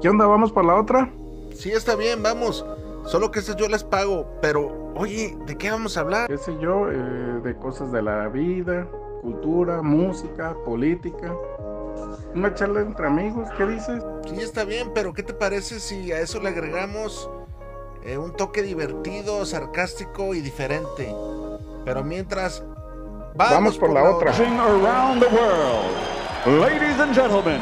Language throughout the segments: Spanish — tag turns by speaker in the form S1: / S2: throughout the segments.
S1: ¿Qué onda? ¿Vamos por la otra?
S2: Sí, está bien, vamos. Solo que esas yo les pago. Pero, oye, ¿de qué vamos a hablar?
S1: ¿Qué sé yo? Eh, de cosas de la vida, cultura, música, política. Una charla entre amigos, ¿qué dices?
S2: Sí, está bien, pero ¿qué te parece si a eso le agregamos eh, un toque divertido, sarcástico y diferente? Pero mientras...
S1: Vamos, por, la, otra.
S3: Around the world. Ladies and gentlemen,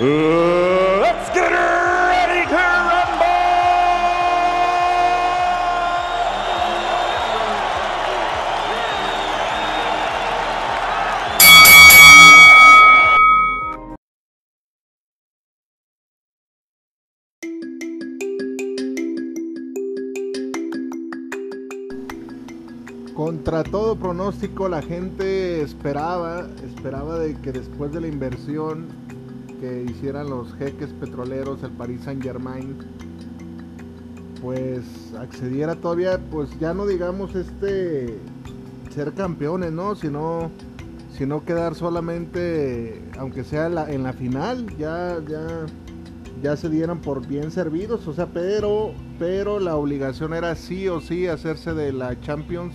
S3: let's get ready to!
S4: Contra todo pronóstico, la gente esperaba, esperaba de que después de la inversión que hicieran los jeques petroleros, el Paris Saint Germain, pues accediera todavía, pues ya no digamos este ser campeones, ¿no? Sino, sino quedar solamente, aunque sea la, en la final, ya, ya, ya se dieran por bien servidos, o sea, pero, pero la obligación era sí o sí hacerse de la Champions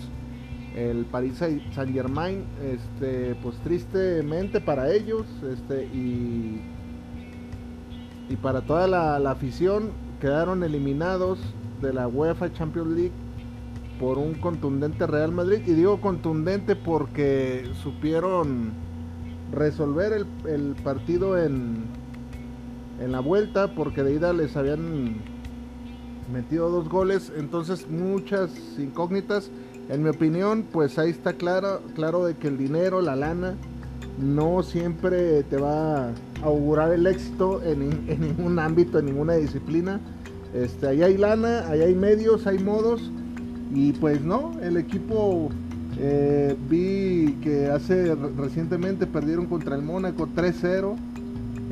S4: el Paris Saint Germain, este, pues tristemente para ellos, este, y, y para toda la, la, afición, quedaron eliminados de la UEFA Champions League por un contundente Real Madrid. Y digo contundente porque supieron resolver el, el partido en, en la vuelta, porque de ida les habían metido dos goles, entonces muchas incógnitas en mi opinión, pues ahí está claro, claro de que el dinero, la lana, no siempre te va augurar el éxito en, ningún ámbito, en ninguna disciplina. Este, ahí hay lana, ahí hay medios, hay modos. Y pues no, el equipo eh, vi que hace recientemente perdieron contra el Mónaco 3-0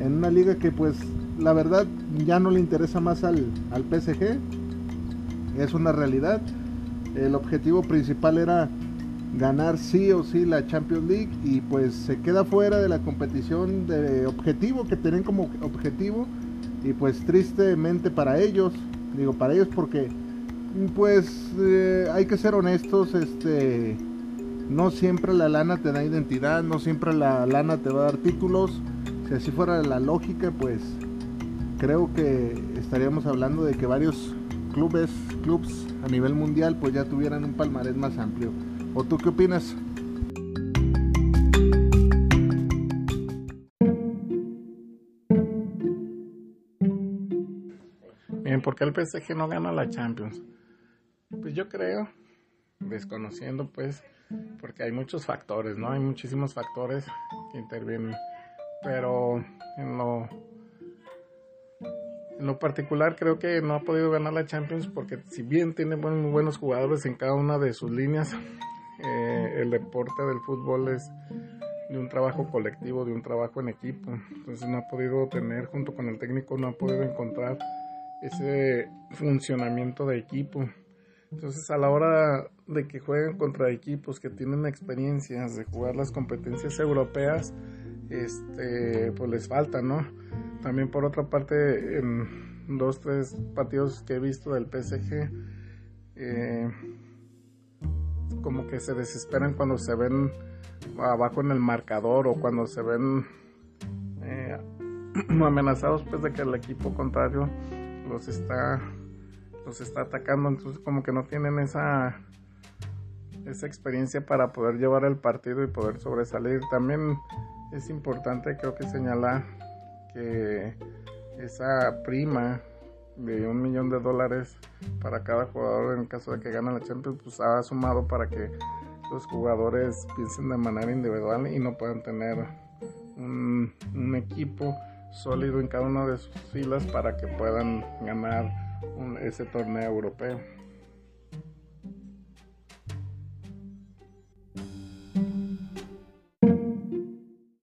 S4: en una liga que pues la verdad ya no le interesa más al, al PSG. Es una realidad el objetivo principal era ganar sí o sí la Champions League y pues se queda fuera de la competición de objetivo que tienen como objetivo y pues tristemente para ellos, digo para ellos porque pues eh, hay que ser honestos, este no siempre la lana te da identidad, no siempre la lana te va a dar títulos, si así fuera la lógica pues creo que estaríamos hablando de que varios clubes, clubs a nivel mundial pues ya tuvieran un palmarés más amplio. ¿O tú qué opinas?
S1: Bien, ¿por qué el PSG no gana la Champions? Pues yo creo, desconociendo pues, porque hay muchos factores, ¿no? Hay muchísimos factores que intervienen. Pero en lo en lo particular creo que no ha podido ganar la Champions porque si bien tiene muy buenos jugadores en cada una de sus líneas, eh, el deporte del fútbol es de un trabajo colectivo, de un trabajo en equipo. Entonces no ha podido tener, junto con el técnico, no ha podido encontrar ese funcionamiento de equipo. Entonces a la hora de que jueguen contra equipos que tienen experiencias de jugar las competencias europeas, este, pues les falta, ¿no? También por otra parte, en dos, tres partidos que he visto del PSG, eh, como que se desesperan cuando se ven abajo en el marcador o cuando se ven eh, amenazados pues de que el equipo contrario los está los está atacando. Entonces como que no tienen esa esa experiencia para poder llevar el partido y poder sobresalir. También es importante creo que señalar que esa prima de un millón de dólares para cada jugador en caso de que gane la Champions, pues ha sumado para que los jugadores piensen de manera individual y no puedan tener un, equipo sólido en cada una de sus filas para que puedan ganar ese torneo europeo.